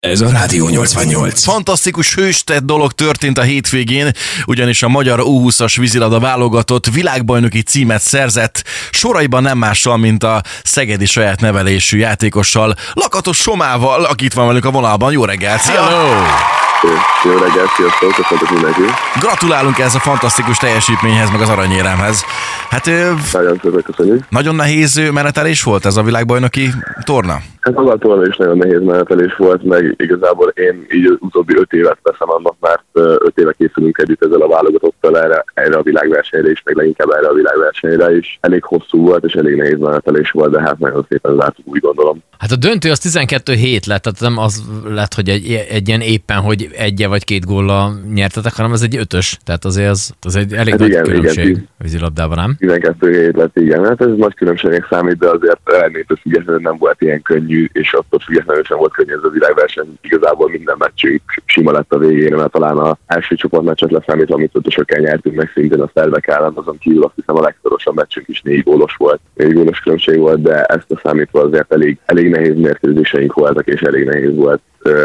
Ez a Rádió 88. Fantasztikus hőstett dolog történt a hétvégén, ugyanis a magyar U20-as vízilabda válogatott világbajnoki címet szerzett, soraiban nem mással, mint a szegedi saját nevelésű játékossal, Lakatos Somával, aki itt van velünk a vonalban. Jó reggelt! Szia! Hello! Jó reggelt, sziasztok, köszöntök mindenki. Gratulálunk ez a fantasztikus teljesítményhez, meg az aranyéremhez. Hát nagyon köszönjük. Nagyon nehéz menetelés volt ez a világbajnoki torna? Hát a torna is nagyon nehéz menetelés volt, meg igazából én így az utóbbi öt évet veszem annak, mert öt éve készülünk együtt ezzel a válogatottal erre, erre a világversenyre is, meg leginkább erre a világversenyre is. Elég hosszú volt, és elég nehéz menetelés volt, de hát nagyon szépen zártuk, úgy gondolom. Hát a döntő az 12 hét lett, tehát nem az lett, hogy egy, egy ilyen éppen, hogy egy vagy két gólla nyertetek, hanem ez egy ötös, tehát azért az, az egy elég hát nagy igen, különbség igen, vízilabdában, nem? 12 hét lett, igen, hát ez nagy különbségek számít, de azért eredménytől függetlenül nem volt ilyen könnyű, és attól függetlenül sem volt könnyű ez a világverseny. Igazából minden meccsünk sima lett a végén, mert talán a első csoportmeccset leszámítva, amit ötösökkel nyertünk meg szintén a szervek ellen, azon kívül azt hiszem a legszorosabb meccsünk is négy gólos volt, négy gólos különbség volt, de ezt a számítva azért elég, elég nehéz mérkőzéseink voltak, és elég nehéz volt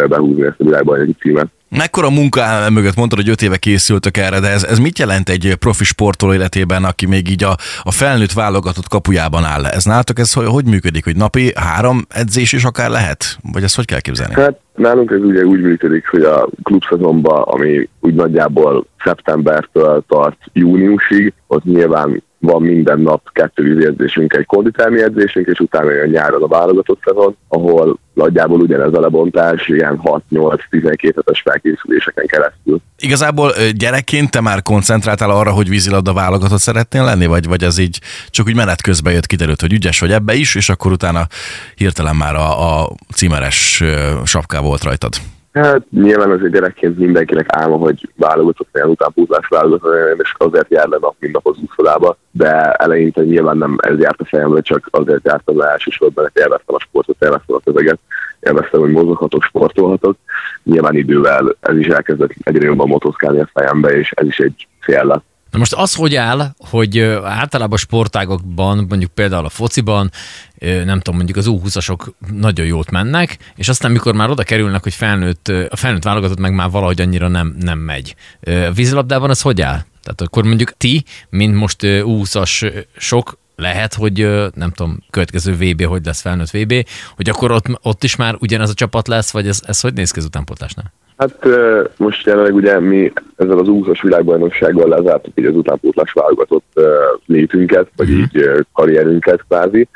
behúzni ezt a világbajnoki címet. Mekkora munka áll mögött? Mondtad, hogy öt éve készültök erre, de ez, ez mit jelent egy profi sportoló életében, aki még így a, a felnőtt válogatott kapujában áll? Ez nálatok ez hogy, hogy működik, hogy napi három edzés is akár lehet? Vagy ezt hogy kell képzelni? Hát nálunk ez ugye úgy működik, hogy a klubszezonban, ami úgy nagyjából szeptembertől tart júniusig, ott nyilván van minden nap kettő vízérzésünk, egy konditermi edzésünk, és utána jön nyáron a válogatott szezon, ahol nagyjából ugyanez a lebontás, ilyen 6-8-12 hetes felkészüléseken keresztül. Igazából gyerekként te már koncentráltál arra, hogy vízilabda válogatott szeretnél lenni, vagy, vagy az így csak úgy menet közben jött, kiderült, hogy ügyes vagy ebbe is, és akkor utána hirtelen már a, a címeres sapká volt rajtad? Hát nyilván azért gyerekként mindenkinek álma, hogy válogatott olyan utánpótlás válogatott, és azért jár le nap, mint nap az úszodába, de eleinte nyilván nem ez járt a fejembe, csak azért jártam le elsősorban, hogy élveztem a sportot, élveztem a közeget, élveztem, hogy mozoghatok, sportolhatok. Nyilván idővel ez is elkezdett egyre jobban motoszkálni a fejembe, és ez is egy cél lett Na most az hogy áll, hogy általában sportágokban, mondjuk például a fociban, nem tudom, mondjuk az U20-asok nagyon jót mennek, és aztán mikor már oda kerülnek, hogy felnőtt, a felnőtt válogatott meg már valahogy annyira nem, nem megy. A vízilabdában az hogy áll? Tehát akkor mondjuk ti, mint most U20-as sok, lehet, hogy nem tudom, következő VB, hogy lesz felnőtt VB, hogy akkor ott, ott is már ugyanez a csapat lesz, vagy ez, ez hogy néz ki az utánpótlásnál? Hát most jelenleg ugye mi ezzel az úszos világbajnoksággal lezártuk így az utánpótlás válogatott létünket, vagy uh-huh. így karrierünket kvázi.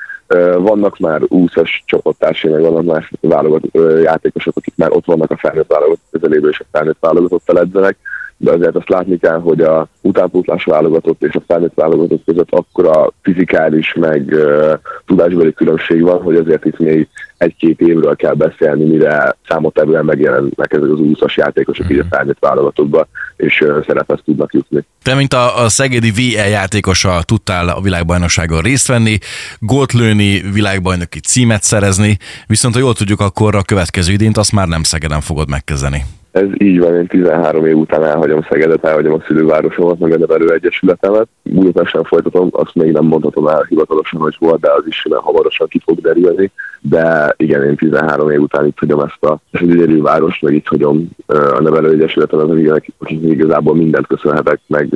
Vannak már úszas csapattársi, meg vannak már válogatott játékosok, akik már ott vannak a felnőtt válogatott közelében, és a felnőtt válogatott edzenek de azért azt látni kell, hogy a utánpótlás válogatott és a felnőtt válogatott között akkora fizikális, meg uh, tudásbeli különbség van, hogy azért itt még egy-két évről kell beszélni, mire számottevően megjelennek ezek az úszas játékosok mm. így a mhm. felnőtt válogatottba, és uh, szerephez tudnak jutni. Te, mint a, a szegedi VE játékosa tudtál a világbajnokságon részt venni, gólt lőni, világbajnoki címet szerezni, viszont ha jól tudjuk, akkor a következő idént azt már nem Szegeden fogod megkezdeni. Ez így van, én 13 év után elhagyom Szegedet, elhagyom a szülővárosomat, meg a nevelő egyesületemet. Budapesten folytatom, azt még nem mondhatom el hivatalosan, hogy volt, de az is hamarosan ki fog derülni. De igen, én 13 év után itt hagyom ezt a gyönyörű várost, meg itt hagyom a nevelő egyesületemet, akik, akik igazából mindent köszönhetek, meg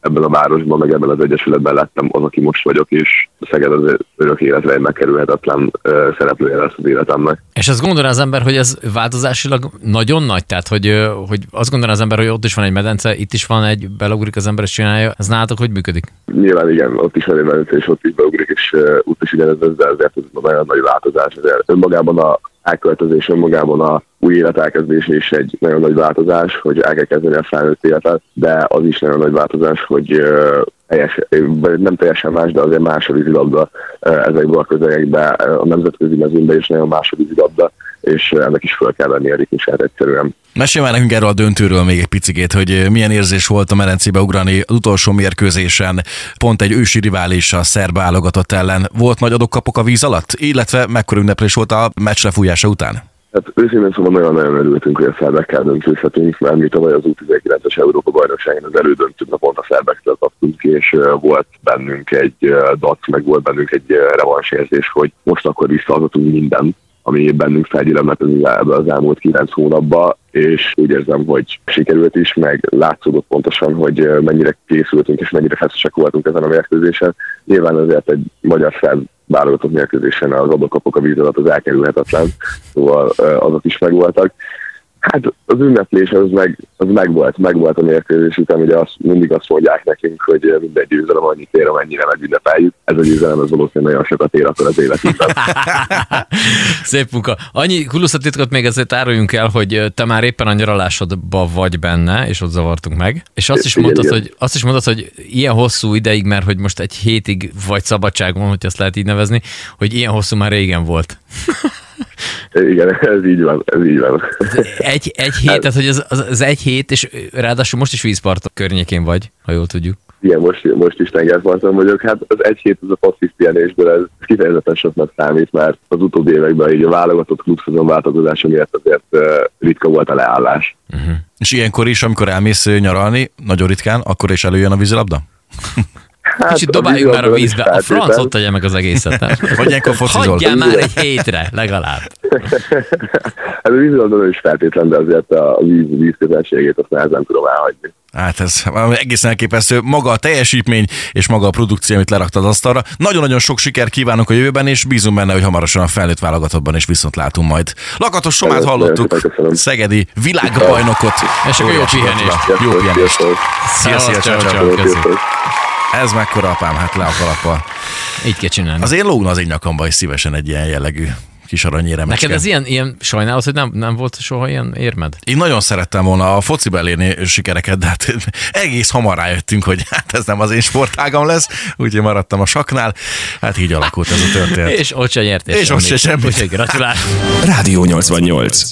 ebben a városban, meg ebben az egyesületben lettem az, aki most vagyok, és Szeged az örök életre egy megkerülhetetlen szereplője lesz az életemnek. És azt gondolja az ember, hogy ez változásilag nagyon nagy, tehát hogy, hogy azt gondolja az ember, hogy ott is van egy medence, itt is van egy, beleugrik az ember és csinálja. Ez nálatok hogy működik? Nyilván igen, ott is van egy medence, és ott is beugrik, és uh, ott is ugyanez, de ezért ez nagyon nagy változás. Ezért önmagában a elköltözés, önmagában a új élet elkezdés is egy nagyon nagy változás, hogy el kell kezdeni a felnőtt életet, de az is nagyon nagy változás, hogy uh, teljes, nem teljesen más, de azért más a vízilabda ezekből a közegekben, a nemzetközi mezőnben is nagyon más a vízilabda, és ennek is fel kell venni a ritmusát egyszerűen. Mesélj már nekünk erről a döntőről még egy picit, hogy milyen érzés volt a merencébe ugrani az utolsó mérkőzésen, pont egy ősi rivális a szerb válogatott ellen. Volt nagy adokkapok a víz alatt, illetve mekkora ünneplés volt a meccs lefújása után? Hát őszintén szóval nagyon-nagyon örültünk, hogy a szerbekkel döntőzhetünk, mert mi tavaly az U19-es Európa bajnokságon az elődöntőn pont a szerbektől kaptunk és volt bennünk egy dac, meg volt bennünk egy revansérzés, hogy most akkor visszaadhatunk mindent, ami bennünk felgyülemlett ebbe az elmúlt kilenc hónapban, és úgy érzem, hogy sikerült is, meg látszódott pontosan, hogy mennyire készültünk és mennyire feszesek voltunk ezen a mérkőzésen. Nyilván azért egy magyar fel válogatott mérkőzésen az adokapok a víz alatt az elkerülhetetlen, szóval azok is megvoltak. Hát az ünneplés az meg, az meg volt, meg volt a mérkőzés után, ugye azt, mindig azt mondják nekünk, hogy mindegy győzelem annyit ér, amennyire megünnepeljük. Ez a győzelem az valószínűleg nagyon sokat ér akkor az életünkben. Szép munka. Annyi kuluszatitkot még ezért áruljunk el, hogy te már éppen a nyaralásodba vagy benne, és ott zavartunk meg. És azt is, mondtad, hogy, azt is mondtad, hogy ilyen hosszú ideig, mert hogy most egy hétig vagy szabadságon, hogy azt lehet így nevezni, hogy ilyen hosszú már régen volt. Igen, ez így van, ez így van. Egy, egy hét, hát, tehát hogy az, az, az, egy hét, és ráadásul most is vízpart környékén vagy, ha jól tudjuk. Igen, most, most is tengerparton vagyok. Hát az egy hét az a passzív pihenésből, ez kifejezetten soknak számít, mert az utóbbi években így a válogatott klubszezon változása miatt azért ritka volt a leállás. Uh-huh. És ilyenkor is, amikor elmész nyaralni, nagyon ritkán, akkor is előjön a vízilabda? Hát Kicsit dobáljuk már a vízbe, a franc ott tegye meg az egészet. Vagy ilyenkor focizol. Hagyjál már egy hétre, legalább. hát a vízilabda is feltétlen, de azért a víz, víz közelségét azt nehezen tudom elhagyni. Hát ez egészen elképesztő. Maga a teljesítmény és maga a produkció, amit leraktad asztalra. Nagyon-nagyon sok sikert kívánok a jövőben, és bízunk benne, hogy hamarosan a felnőtt válogatottban is viszont látunk majd. Lakatos Somát hallottuk, Szegedi világbajnokot. És akkor jó pihenést. Jó pihenést. Szia, szia, szia, Ez mekkora apám, hát le a kalappal. Így kell csinálni. Az én lógna az én nyakamba is szívesen egy ilyen jellegű kis aranyére Neked ez ilyen, ilyen sajnálat, hogy nem, nem volt soha ilyen érmed? Én nagyon szerettem volna a foci elérni sikereket, de hát egész hamar rájöttünk, hogy hát ez nem az én sportágam lesz, úgyhogy maradtam a saknál. Hát így alakult ez a történet. És ott se nyertél És ott se semmit. Gratulálok. Rádió 88.